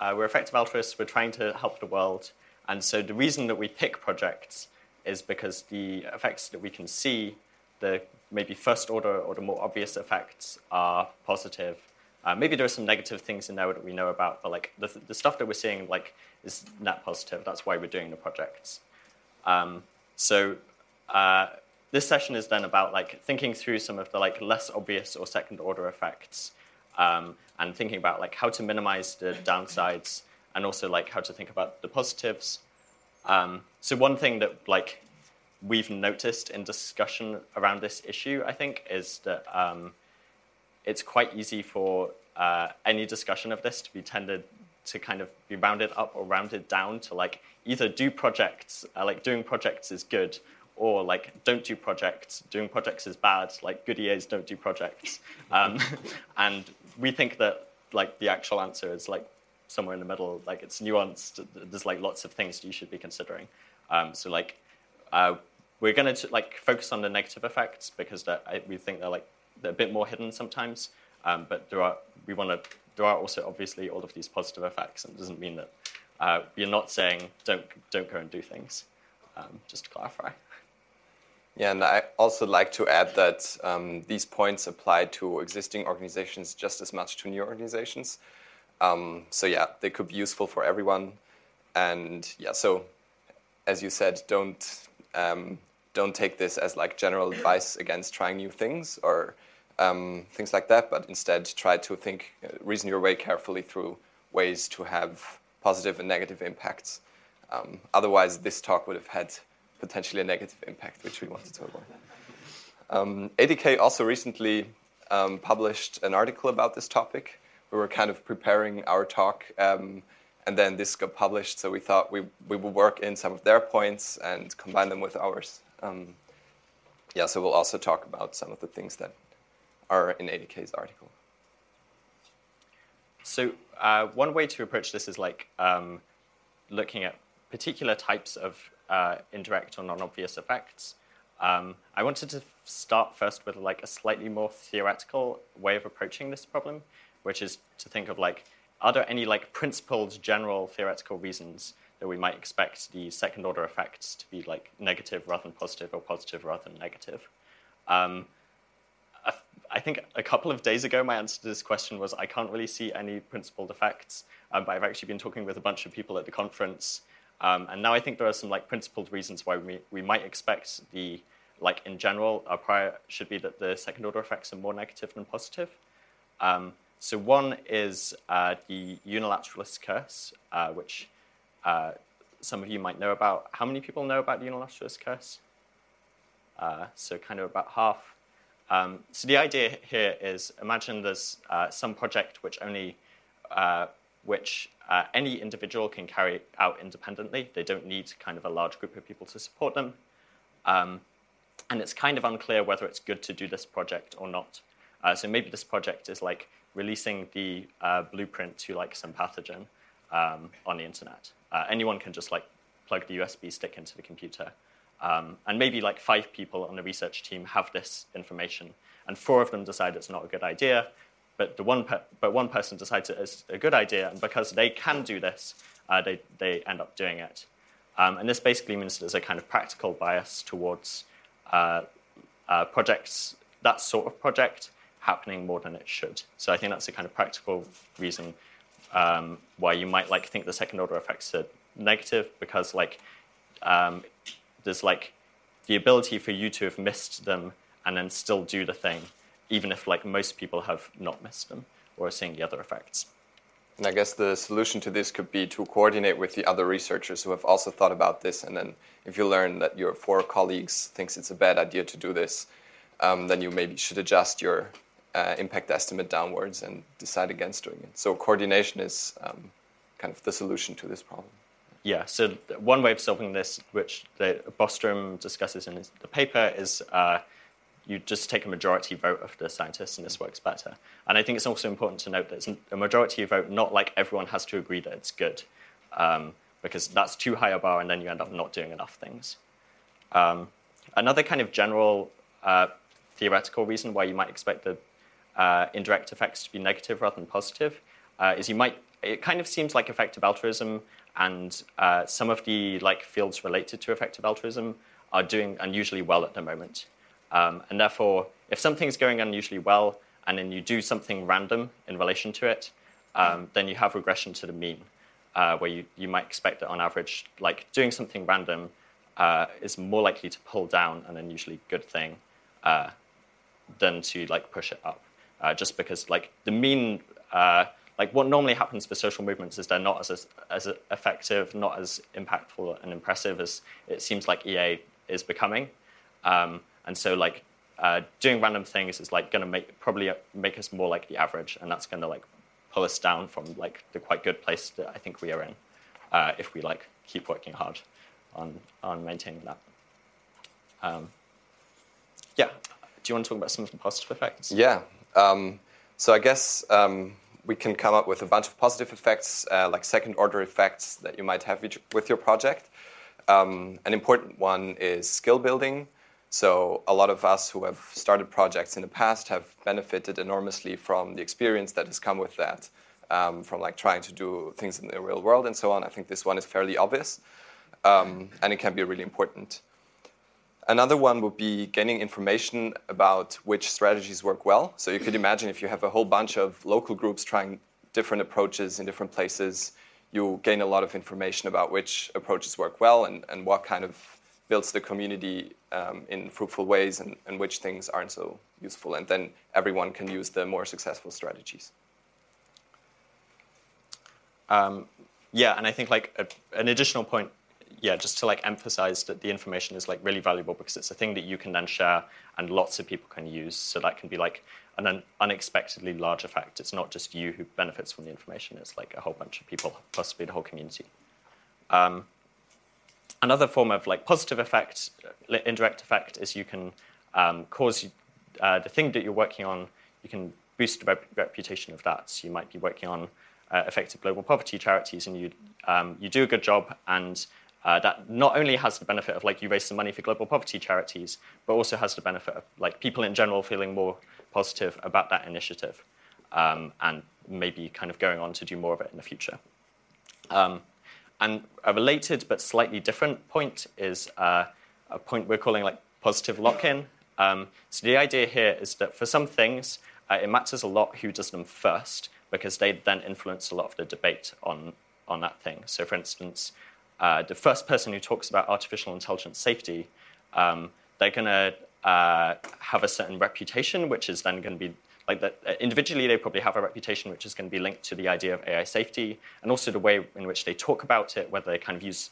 Uh, we're effective altruists. We're trying to help the world. And so the reason that we pick projects is because the effects that we can see, the maybe first order or the more obvious effects, are positive. Uh, maybe there are some negative things in there that we know about, but like the, the stuff that we're seeing like is net positive. That's why we're doing the projects. Um, so uh, this session is then about like thinking through some of the like less obvious or second order effects um, and thinking about like how to minimize the downsides and also like how to think about the positives. Um, so one thing that like we've noticed in discussion around this issue, I think, is that um, it's quite easy for uh, any discussion of this to be tended to kind of be rounded up or rounded down to like either do projects, uh, like doing projects is good, or like don't do projects, doing projects is bad, like good don't do projects. Um, and we think that like the actual answer is like somewhere in the middle, like it's nuanced. There's like lots of things you should be considering. Um, so like uh, we're going to like focus on the negative effects because we think they're like they're a bit more hidden sometimes. Um, but there are we want to there are also obviously all of these positive effects, and it doesn't mean that uh, we're not saying don't don't go and do things. Um, just to clarify. Yeah, and I also like to add that um, these points apply to existing organizations just as much to new organizations. Um, so yeah, they could be useful for everyone. And yeah, so as you said, don't um, don't take this as like general advice against trying new things or um, things like that, but instead try to think, uh, reason your way carefully through ways to have positive and negative impacts. Um, otherwise, this talk would have had potentially a negative impact, which we wanted to avoid. Um, 80K also recently um, published an article about this topic. We were kind of preparing our talk, um, and then this got published, so we thought we, we would work in some of their points and combine them with ours. Um, yeah, so we'll also talk about some of the things that are in 80K's article. So uh, one way to approach this is like um, looking at particular types of uh, indirect or non-obvious effects. Um, I wanted to start first with like a slightly more theoretical way of approaching this problem, which is to think of like, are there any like principled general theoretical reasons that we might expect the second order effects to be like negative rather than positive or positive rather than negative? Um, I think a couple of days ago, my answer to this question was I can't really see any principled effects, um, but I've actually been talking with a bunch of people at the conference um, and now I think there are some like principled reasons why we, we might expect the, like in general, our prior should be that the second order effects are more negative than positive. Um, so one is uh, the unilateralist curse, uh, which uh, some of you might know about. How many people know about the unilateralist curse? Uh, so kind of about half. Um, so the idea here is imagine there's uh, some project which only uh, which uh, any individual can carry out independently. They don't need kind of a large group of people to support them. Um, and it's kind of unclear whether it's good to do this project or not. Uh, so maybe this project is like releasing the uh, blueprint to like some pathogen um, on the internet. Uh, anyone can just like plug the USB stick into the computer. Um, and maybe like five people on the research team have this information, and four of them decide it's not a good idea, but the one per, but one person decides it's a good idea, and because they can do this, uh, they they end up doing it. Um, and this basically means there's a kind of practical bias towards uh, uh, projects, that sort of project, happening more than it should. So I think that's a kind of practical reason um, why you might like think the second order effects are negative because like um, there's like the ability for you to have missed them and then still do the thing even if like most people have not missed them or are seeing the other effects. And I guess the solution to this could be to coordinate with the other researchers who have also thought about this. And then if you learn that your four colleagues thinks it's a bad idea to do this, um, then you maybe should adjust your uh, impact estimate downwards and decide against doing it. So coordination is um, kind of the solution to this problem. Yeah, so one way of solving this, which Bostrom discusses in the paper, is uh, you just take a majority vote of the scientists and this works better. And I think it's also important to note that it's a majority vote, not like everyone has to agree that it's good, um, because that's too high a bar and then you end up not doing enough things. Um, another kind of general uh, theoretical reason why you might expect the uh, indirect effects to be negative rather than positive uh, is you might it kind of seems like effective altruism and uh, some of the like fields related to effective altruism are doing unusually well at the moment. Um, and therefore, if something's going unusually well and then you do something random in relation to it, um, then you have regression to the mean, uh, where you, you might expect that on average, like doing something random uh, is more likely to pull down an unusually good thing uh, than to like push it up. Uh, just because like the mean uh, like what normally happens for social movements is they're not as as effective, not as impactful and impressive as it seems like EA is becoming. Um, and so like uh, doing random things is like going to make probably make us more like the average, and that's going to like pull us down from like the quite good place that I think we are in uh, if we like keep working hard on on maintaining that. Um, yeah. Do you want to talk about some of the positive effects? Yeah. Um, so I guess um, we can come up with a bunch of positive effects, uh, like second order effects that you might have with your project. Um, an important one is skill building. So, a lot of us who have started projects in the past have benefited enormously from the experience that has come with that, um, from like trying to do things in the real world and so on. I think this one is fairly obvious, um, and it can be really important. Another one would be gaining information about which strategies work well. So you could imagine if you have a whole bunch of local groups trying different approaches in different places, you gain a lot of information about which approaches work well and, and what kind of builds the community um, in fruitful ways and, and which things aren't so useful. And then everyone can use the more successful strategies. Um, yeah, and I think like a, an additional point yeah, just to like emphasize that the information is like really valuable because it's a thing that you can then share and lots of people can use. So that can be like an un- unexpectedly large effect. It's not just you who benefits from the information. It's like a whole bunch of people, possibly the whole community. Um, another form of like positive effect, indirect effect, is you can um, cause uh, the thing that you're working on. You can boost the rep- reputation of that. So you might be working on uh, effective global poverty charities, and you um, you do a good job, and uh, that not only has the benefit of like you raise some money for global poverty charities, but also has the benefit of like people in general feeling more positive about that initiative um, and maybe kind of going on to do more of it in the future. Um, and a related but slightly different point is uh, a point we're calling like positive lock-in. Um, so the idea here is that for some things, uh, it matters a lot who does them first because they then influence a lot of the debate on, on that thing. So for instance, uh, the first person who talks about artificial intelligence safety, um, they're going to uh, have a certain reputation, which is then going to be like that. Uh, individually, they probably have a reputation which is going to be linked to the idea of AI safety, and also the way in which they talk about it, whether they kind of use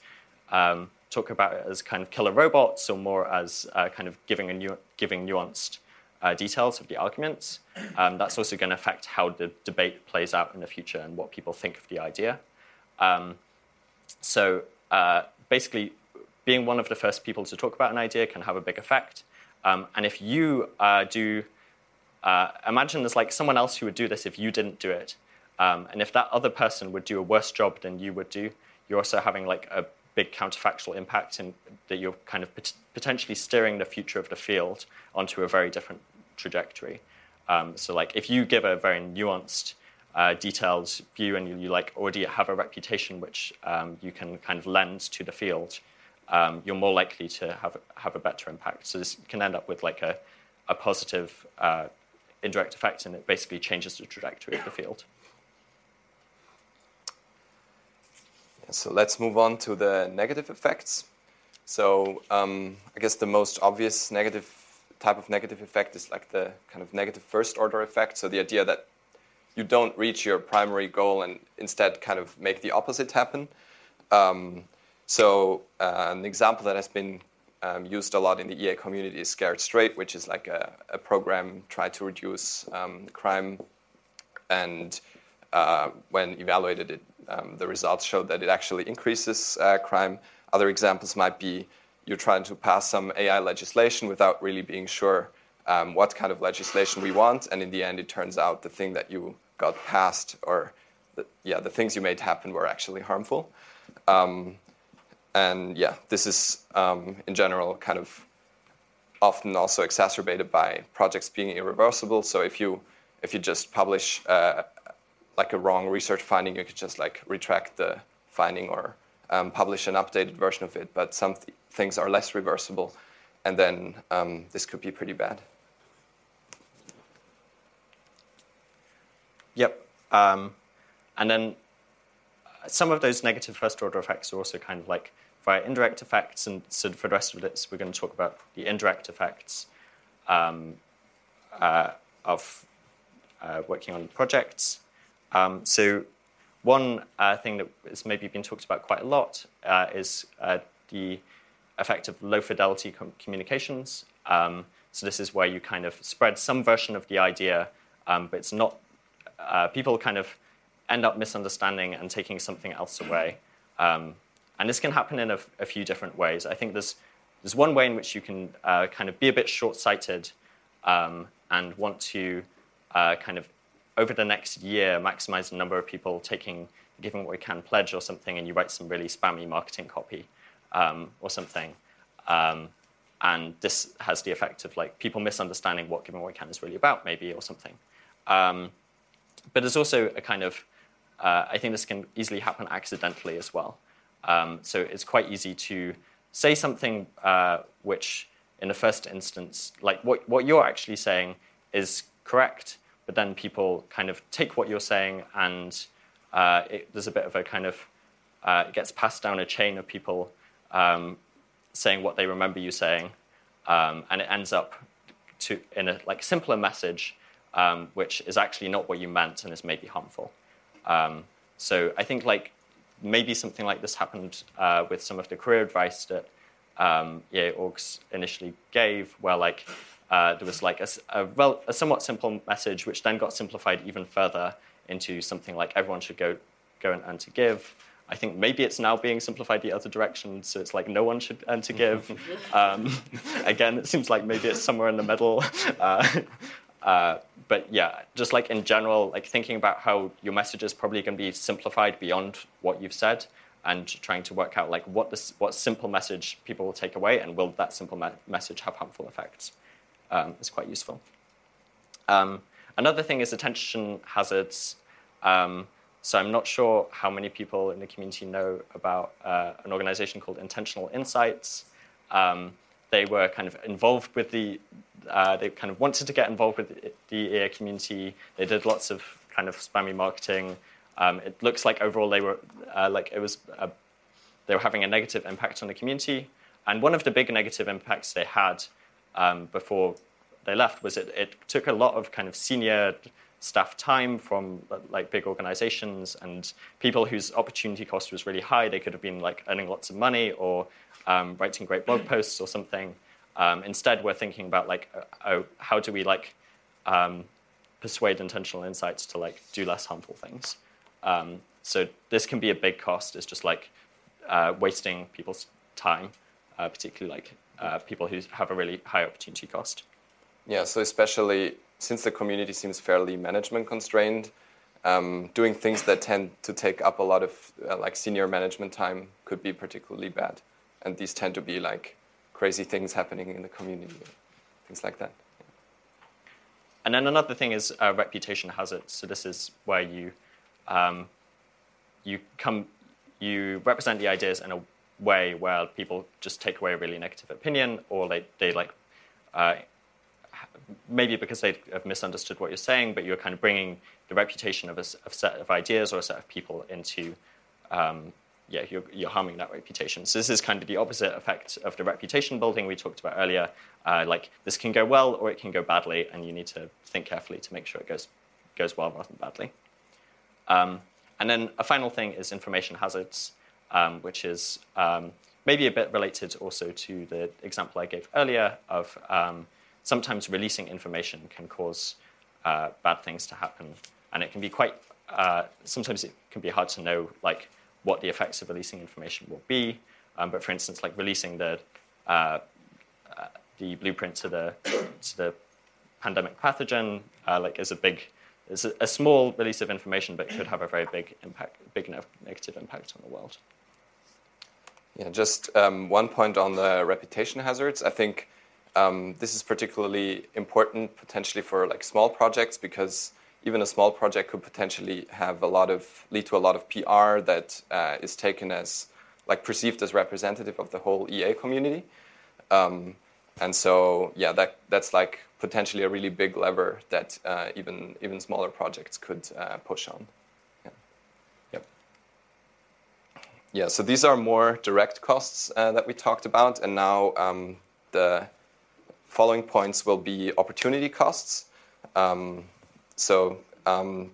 um, talk about it as kind of killer robots or more as uh, kind of giving a nu- giving nuanced uh, details of the arguments. Um, that's also going to affect how the debate plays out in the future and what people think of the idea. Um, so uh, basically, being one of the first people to talk about an idea can have a big effect. Um, and if you uh, do, uh, imagine there's like someone else who would do this if you didn't do it. Um, and if that other person would do a worse job than you would do, you're also having like a big counterfactual impact in that you're kind of pot- potentially steering the future of the field onto a very different trajectory. Um, so like if you give a very nuanced uh, detailed view and you, you, like already have a reputation which um, you can kind of lend to the field, um, you're more likely to have have a better impact. So this can end up with like a, a positive uh, indirect effect, and it basically changes the trajectory of the field. So let's move on to the negative effects. So um, I guess the most obvious negative type of negative effect is like the kind of negative first order effect. So the idea that you don't reach your primary goal and instead kind of make the opposite happen. Um, so uh, an example that has been um, used a lot in the EA community is Scared Straight, which is like a, a program tried to reduce um, crime. And uh, when evaluated, it, um, the results showed that it actually increases uh, crime. Other examples might be you're trying to pass some AI legislation without really being sure um, what kind of legislation we want, and in the end, it turns out the thing that you got passed or the, yeah, the things you made happen were actually harmful. Um, and yeah, this is um, in general kind of often also exacerbated by projects being irreversible. So if you if you just publish uh, like a wrong research finding, you could just like retract the finding or um, publish an updated version of it. But some th- things are less reversible, and then um, this could be pretty bad. Yep. Um, and then some of those negative first order effects are also kind of like via indirect effects. And so for the rest of this, we're going to talk about the indirect effects um, uh, of uh, working on projects. Um, so one uh, thing that has maybe been talked about quite a lot uh, is uh, the effect of low fidelity com- communications. Um, so this is where you kind of spread some version of the idea, um, but it's not. Uh, people kind of end up misunderstanding and taking something else away. Um, and this can happen in a, a, few different ways. I think there's, there's one way in which you can uh, kind of be a bit short sighted um, and want to uh, kind of, over the next year, maximize the number of people taking Giving What We Can pledge or something, and you write some really spammy marketing copy um, or something. Um, and this has the effect of like people misunderstanding what Giving What We Can is really about, maybe, or something. Um, but there's also a kind of uh, I think this can easily happen accidentally as well. Um, so it's quite easy to say something uh, which, in the first instance, like what, what you're actually saying is correct, but then people kind of take what you're saying and uh, it, there's a bit of a kind of, uh, it gets passed down a chain of people um, saying what they remember you saying, um, and it ends up to in a like simpler message, um, which is actually not what you meant and is maybe harmful. Um, so I think like maybe something like this happened uh, with some of the career advice that um, EA Orgs initially gave, where like uh, there was like a, a, well, a, somewhat simple message, which then got simplified even further into something like everyone should go go and earn to give. I think maybe it's now being simplified the other direction, so it's like no one should earn to give. um, again, it seems like maybe it's somewhere in the middle. Uh, uh, but yeah, just like in general, like thinking about how your message is probably going to be simplified beyond what you've said, and trying to work out like what this what simple message people will take away, and will that simple me- message have harmful effects? Um, is quite useful. Um, another thing is attention hazards. Um, so I'm not sure how many people in the community know about uh, an organization called Intentional Insights. Um, they were kind of involved with the uh, they kind of wanted to get involved with the EA community. They did lots of kind of spammy marketing. Um, it looks like overall they were uh, like it was a, they were having a negative impact on the community. And one of the big negative impacts they had um, before they left was it, it took a lot of kind of senior staff time from like big organizations and people whose opportunity cost was really high. They could have been like earning lots of money or um, writing great blog posts or something. Um, instead, we're thinking about like, oh, how do we like um, persuade intentional insights to like do less harmful things? Um, so this can be a big cost. It's just like uh, wasting people's time, uh, particularly like uh, people who have a really high opportunity cost. Yeah. So especially since the community seems fairly management constrained, um, doing things that tend to take up a lot of uh, like senior management time could be particularly bad, and these tend to be like crazy things happening in the community, things like that. And then another thing is uh, reputation hazards. So this is where you um, you come you represent the ideas in a way where people just take away a really negative opinion, or they they like. Uh, maybe because they have misunderstood what you're saying, but you're kind of bringing the reputation of a, set of ideas or a set of people into um, yeah, you're, you're harming that reputation. So this is kind of the opposite effect of the reputation building we talked about earlier. Uh, like this can go well or it can go badly, and you need to think carefully to make sure it goes goes well rather than badly. Um, and then a final thing is information hazards, um, which is um, maybe a bit related also to the example I gave earlier of um, sometimes releasing information can cause uh, bad things to happen, and it can be quite. Uh, sometimes it can be hard to know like what the effects of releasing information will be. Um, but for instance, like releasing the uh, uh, the blueprint to the to the pandemic pathogen, uh, like is a big is a, small release of information, but could have a very big impact, big ne- negative impact on the world. Yeah, just um, one point on the reputation hazards. I think um, this is particularly important potentially for like small projects because even a small project could potentially have a lot of lead to a lot of PR that uh, is taken as like perceived as representative of the whole EA community. Um, and so yeah, that that's like potentially a really big lever that uh, even even smaller projects could uh, push on. Yeah. Yep. Yeah. So these are more direct costs uh, that we talked about, and now um, the following points will be opportunity costs. Um, so um,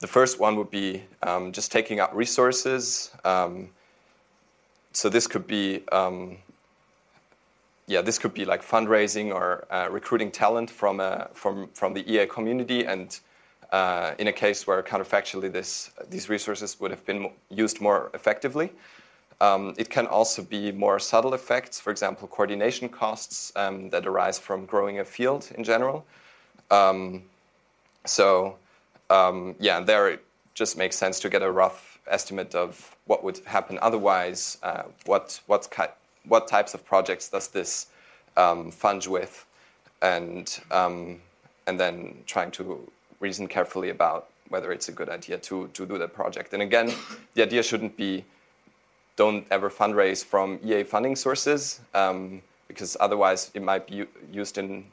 the first one would be um, just taking up resources. Um, so this could be, um, yeah, this could be like fundraising or uh, recruiting talent from a, from from the EA community, and uh, in a case where counterfactually this these resources would have been used more effectively. Um, it can also be more subtle effects, for example, coordination costs um, that arise from growing a field in general. Um, so um, yeah, there it just makes sense to get a rough estimate of what would happen otherwise. Uh, what what what types of projects does this um, fund with, and um, and then trying to reason carefully about whether it's a good idea to to do that project. And again, the idea shouldn't be don't ever fundraise from EA funding sources um, because otherwise it might be used in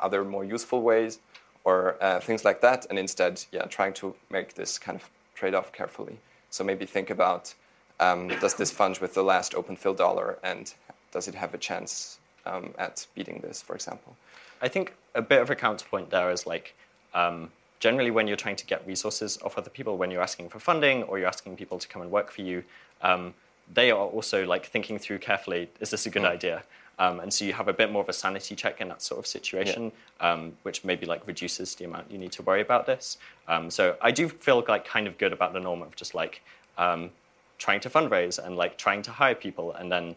other more useful ways or uh, things like that, and instead, yeah, trying to make this kind of trade-off carefully. So maybe think about um, does this fund with the last Open Phil dollar, and does it have a chance um, at beating this, for example? I think a bit of a counterpoint there is like um, generally when you're trying to get resources off other people, when you're asking for funding or you're asking people to come and work for you, um, they are also like thinking through carefully: is this a good mm. idea? Um, and so you have a bit more of a sanity check in that sort of situation, yeah. um, which maybe like reduces the amount you need to worry about this. Um, so I do feel like kind of good about the norm of just like um, trying to fundraise and like trying to hire people, and then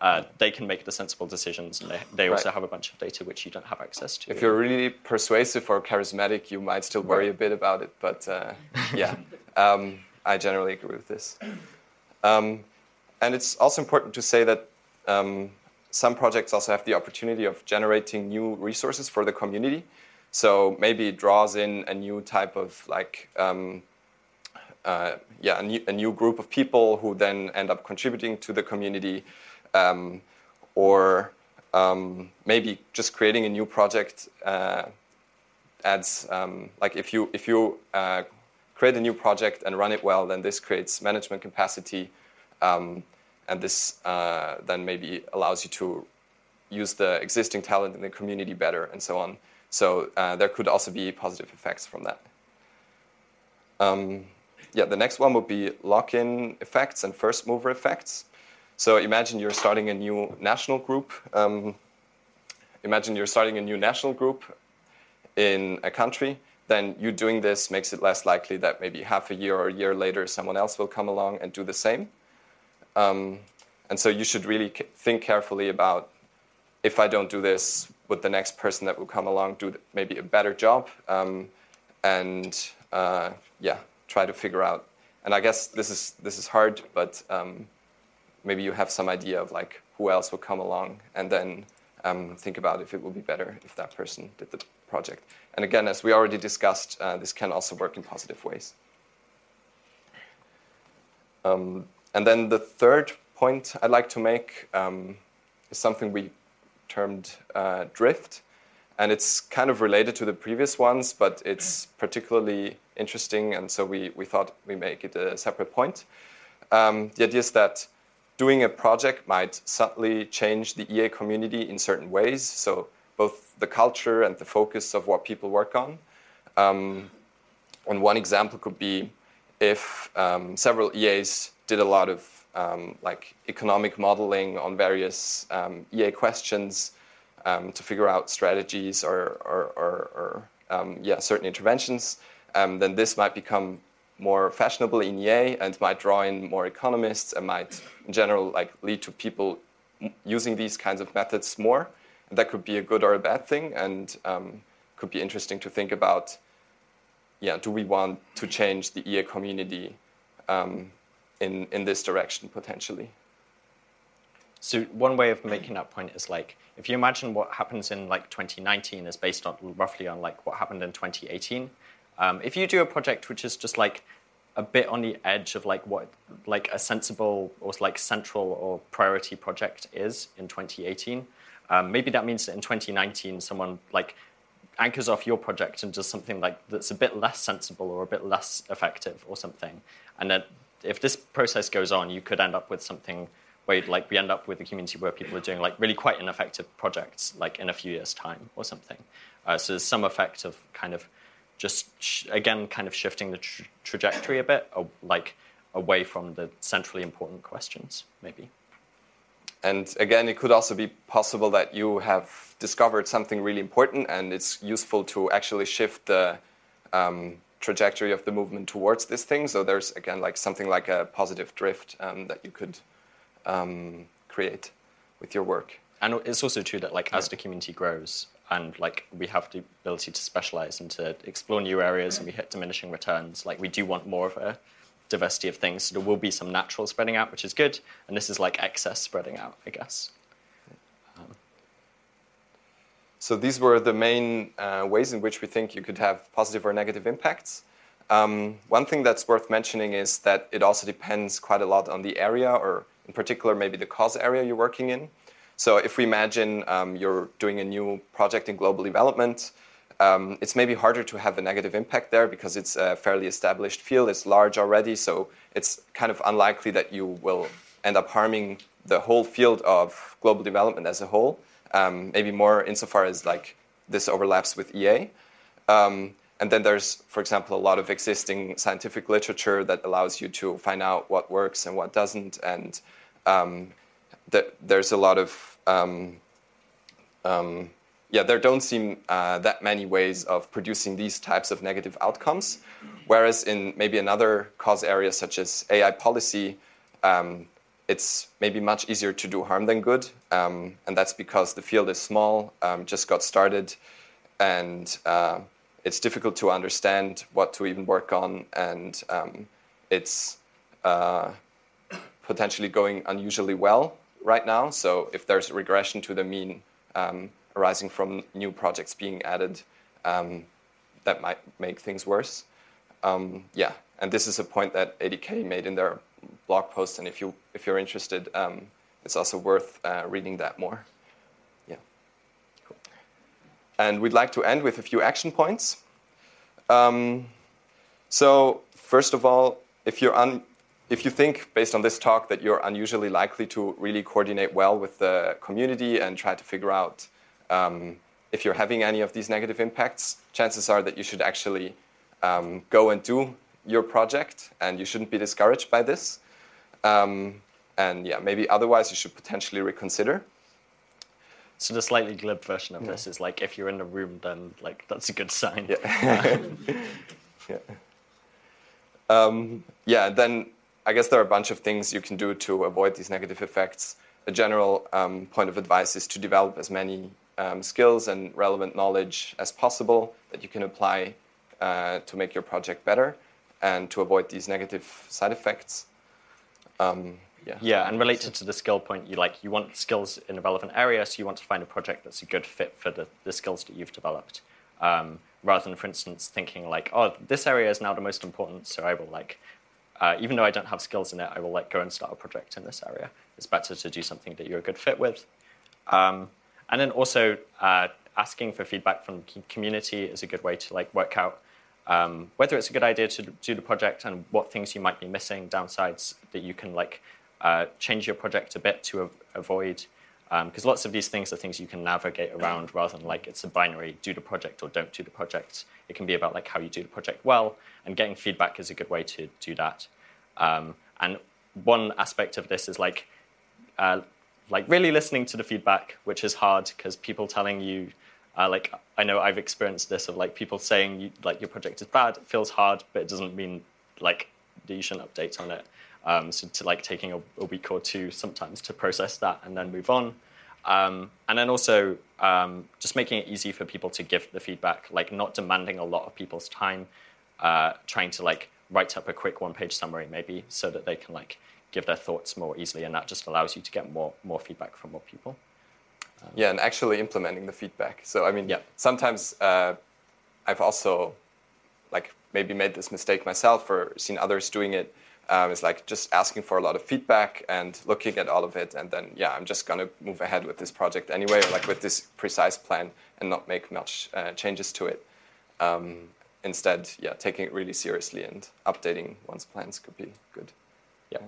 uh, they can make the sensible decisions, and they, they also right. have a bunch of data which you don't have access to. If you're really persuasive or charismatic, you might still worry right. a bit about it, but uh, yeah, um, I generally agree with this. Um, and it's also important to say that um, some projects also have the opportunity of generating new resources for the community. So maybe it draws in a new type of like, um, uh, yeah, a new, a new, group of people who then end up contributing to the community, um, or um, maybe just creating a new project uh, adds um, like if you if you uh, create a new project and run it well, then this creates management capacity. Um, and this uh, then maybe allows you to use the existing talent in the community better and so on. So uh, there could also be positive effects from that. Um, yeah, the next one would be lock-in effects and first mover effects. So imagine you're starting a new national group. Um, imagine you're starting a new national group in a country. Then you doing this makes it less likely that maybe half a year or a year later someone else will come along and do the same. Um, and so you should really think carefully about if I don't do this, would the next person that will come along do maybe a better job? Um, and uh, yeah, try to figure out. And I guess this is this is hard, but um, maybe you have some idea of like who else will come along, and then um, think about if it would be better if that person did the project. And again, as we already discussed, uh, this can also work in positive ways. Um, and then the third point I'd like to make um, is something we termed uh, drift. And it's kind of related to the previous ones, but it's particularly interesting. And so we, we thought we make it a separate point. Um, the idea is that doing a project might subtly change the EA community in certain ways. So both the culture and the focus of what people work on. Um, and one example could be if um, several EAs did a lot of um, like economic modeling on various um, EA questions um, to figure out strategies or, or, or, or um, yeah, certain interventions, um, then this might become more fashionable in EA and might draw in more economists and might, in general, like lead to people using these kinds of methods more. And that could be a good or a bad thing, and um, could be interesting to think about. Yeah, do we want to change the EA community? In, in this direction potentially. So one way of making that point is like if you imagine what happens in like 2019 is based on roughly on like what happened in 2018. Um, if you do a project which is just like a bit on the edge of like what like a sensible or like central or priority project is in 2018, um, maybe that means that in 2019 someone like anchors off your project and does something like that's a bit less sensible or a bit less effective or something, and then if this process goes on, you could end up with something where like we end up with a community where people are doing like really quite ineffective projects like in a few years time or something. Uh, so there's some effect of kind of just sh- again kind of shifting the tra- trajectory a bit or, like away from the centrally important questions maybe. And again it could also be possible that you have discovered something really important and it's useful to actually shift the um, trajectory of the movement towards this thing so there's again like something like a positive drift um, that you could um, create with your work. And it's also true that like as the community grows and like we have the ability to specialize and to explore new areas and we hit diminishing returns, like we do want more of a diversity of things. So there will be some natural spreading out, which is good, and this is like excess spreading out, I guess. Um, so these were the main uh, ways in which we think you could have positive or negative impacts. Um, one thing that's worth mentioning is that it also depends quite a lot on the area or in particular, maybe the cause area you're working in. So if we imagine um, you're doing a new project in global development, um, it's maybe harder to have a negative impact there because it's a fairly established field, it's large already, so it's kind of unlikely that you will end up harming the whole field of global development as a whole. Um, maybe more insofar as like this overlaps with EA. Um, and then there's, for example, a lot of existing scientific literature that allows you to find out what works and what doesn't. And um, th- there's a lot of, um, um, yeah, there don't seem uh, that many ways of producing these types of negative outcomes. Whereas in maybe another cause area, such as AI policy, um, it's maybe much easier to do harm than good. Um, and that's because the field is small, um, just got started, and uh, it's difficult to understand what to even work on, and um, it's uh, potentially going unusually well right now. So if there's regression to the mean um, arising from new projects being added, um, that might make things worse. Um, yeah, and this is a point that 80K made in their blog post, and if you if you're interested, um, it's also worth uh, reading that more. Yeah, cool. And we'd like to end with a few action points. Um, so first of all, if you're un, if you think based on this talk that you're unusually likely to really coordinate well with the community and try to figure out um, if you're having any of these negative impacts, chances are that you should actually um, go and do your project, and you shouldn't be discouraged by this. Um, and yeah, maybe otherwise you should potentially reconsider. So the slightly glib version of yeah. this is like if you're in the room, then like that's a good sign. Yeah. yeah. Um, yeah. Then I guess there are a bunch of things you can do to avoid these negative effects. A general um, point of advice is to develop as many um, skills and relevant knowledge as possible that you can apply uh, to make your project better and to avoid these negative side effects. Um, yeah. Yeah, and related to the skill point, you like you want skills in a relevant area, so you want to find a project that's a good fit for the, the skills that you've developed. Um, rather than, for instance, thinking like, oh, this area is now the most important, so I will like, uh, even though I don't have skills in it, I will like go and start a project in this area. It's better to do something that you're a good fit with. Um, and then also uh, asking for feedback from the community is a good way to like work out um, whether it's a good idea to do the project and what things you might be missing, downsides that you can like uh, change your project a bit to av- avoid. Because um, lots of these things are things you can navigate around rather than like it's a binary do the project or don't do the project. It can be about like how you do the project well and getting feedback is a good way to do that. Um, and one aspect of this is like uh, like really listening to the feedback which is hard because people telling you uh, like i know i've experienced this of like people saying you, like your project is bad it feels hard but it doesn't mean like you shouldn't update on it um, so to like taking a, a, week or two sometimes to process that and then move on. Um, and then also um, just making it easy for people to give the feedback, like not demanding a lot of people's time, uh, trying to like write up a quick one-page summary, maybe, so that they can like give their thoughts more easily, and that just allows you to get more more feedback from more people. Yeah, and actually implementing the feedback. So I mean, yeah. sometimes uh, I've also like maybe made this mistake myself or seen others doing it. Um, it's like just asking for a lot of feedback and looking at all of it, and then yeah, I'm just gonna move ahead with this project anyway, or like with this precise plan, and not make much uh, changes to it. Um, instead, yeah, taking it really seriously and updating one's plans could be good. Yeah.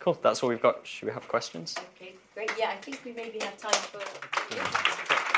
Cool. That's all we've got. Should we have questions? Okay, great. Yeah, I think we maybe have time for. Yeah.